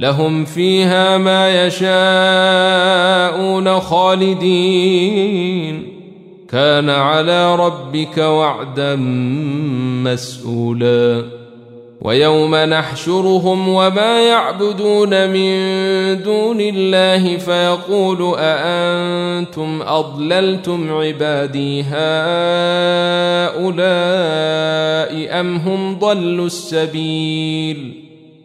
لهم فيها ما يشاءون خالدين. كان على ربك وعدا مسؤولا. ويوم نحشرهم وما يعبدون من دون الله فيقول أأنتم أضللتم عبادي هؤلاء أم هم ضلوا السبيل؟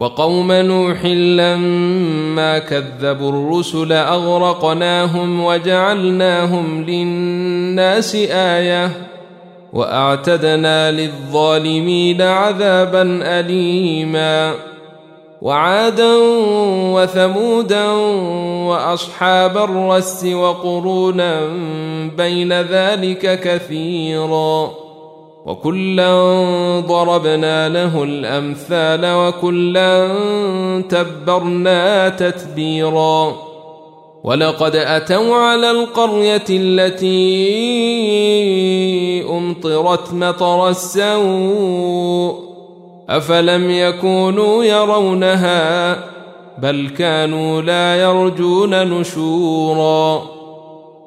وقوم نوح لما كذبوا الرسل أغرقناهم وجعلناهم للناس آية وأعتدنا للظالمين عذابا أليما وعادا وثمودا وأصحاب الرس وقرونا بين ذلك كثيرا وكلا ضربنا له الأمثال وكلا تبرنا تتبيرا. ولقد أتوا على القرية التي أمطرت مطر السوء. أفلم يكونوا يرونها؟ بل كانوا لا يرجون نشورا.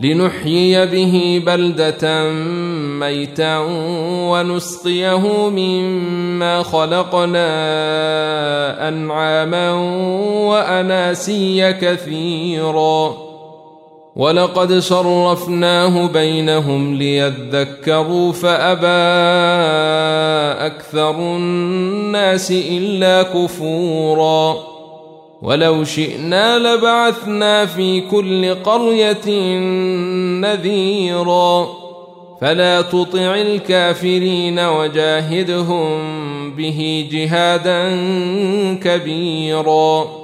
لنحيي به بلدة ميتا ونسقيه مما خلقنا أنعاما وأناسيا كثيرا. ولقد صرفناه بينهم ليذكروا فأبى أكثر الناس إلا كفوراً. ولو شئنا لبعثنا في كل قرية نذيرا. فلا تطع الكافرين وجاهدهم به جهادا كبيرا.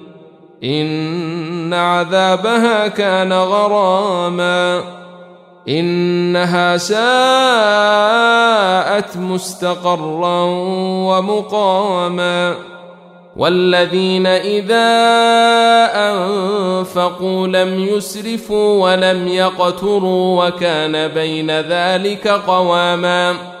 إن عذابها كان غراما. إنها ساءت مستقرا ومقاما. والذين إذا أنفقوا لم يسرفوا ولم يقتروا وكان بين ذلك قواما.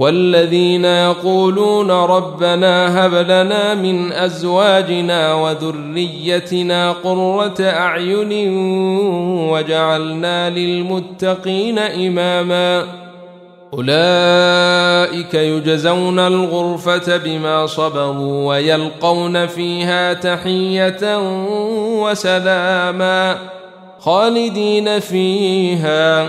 والذين يقولون ربنا هب لنا من أزواجنا وذريتنا قرة أعين وجعلنا للمتقين إماما. أولئك يجزون الغرفة بما صبروا ويلقون فيها تحية وسلاما خالدين فيها.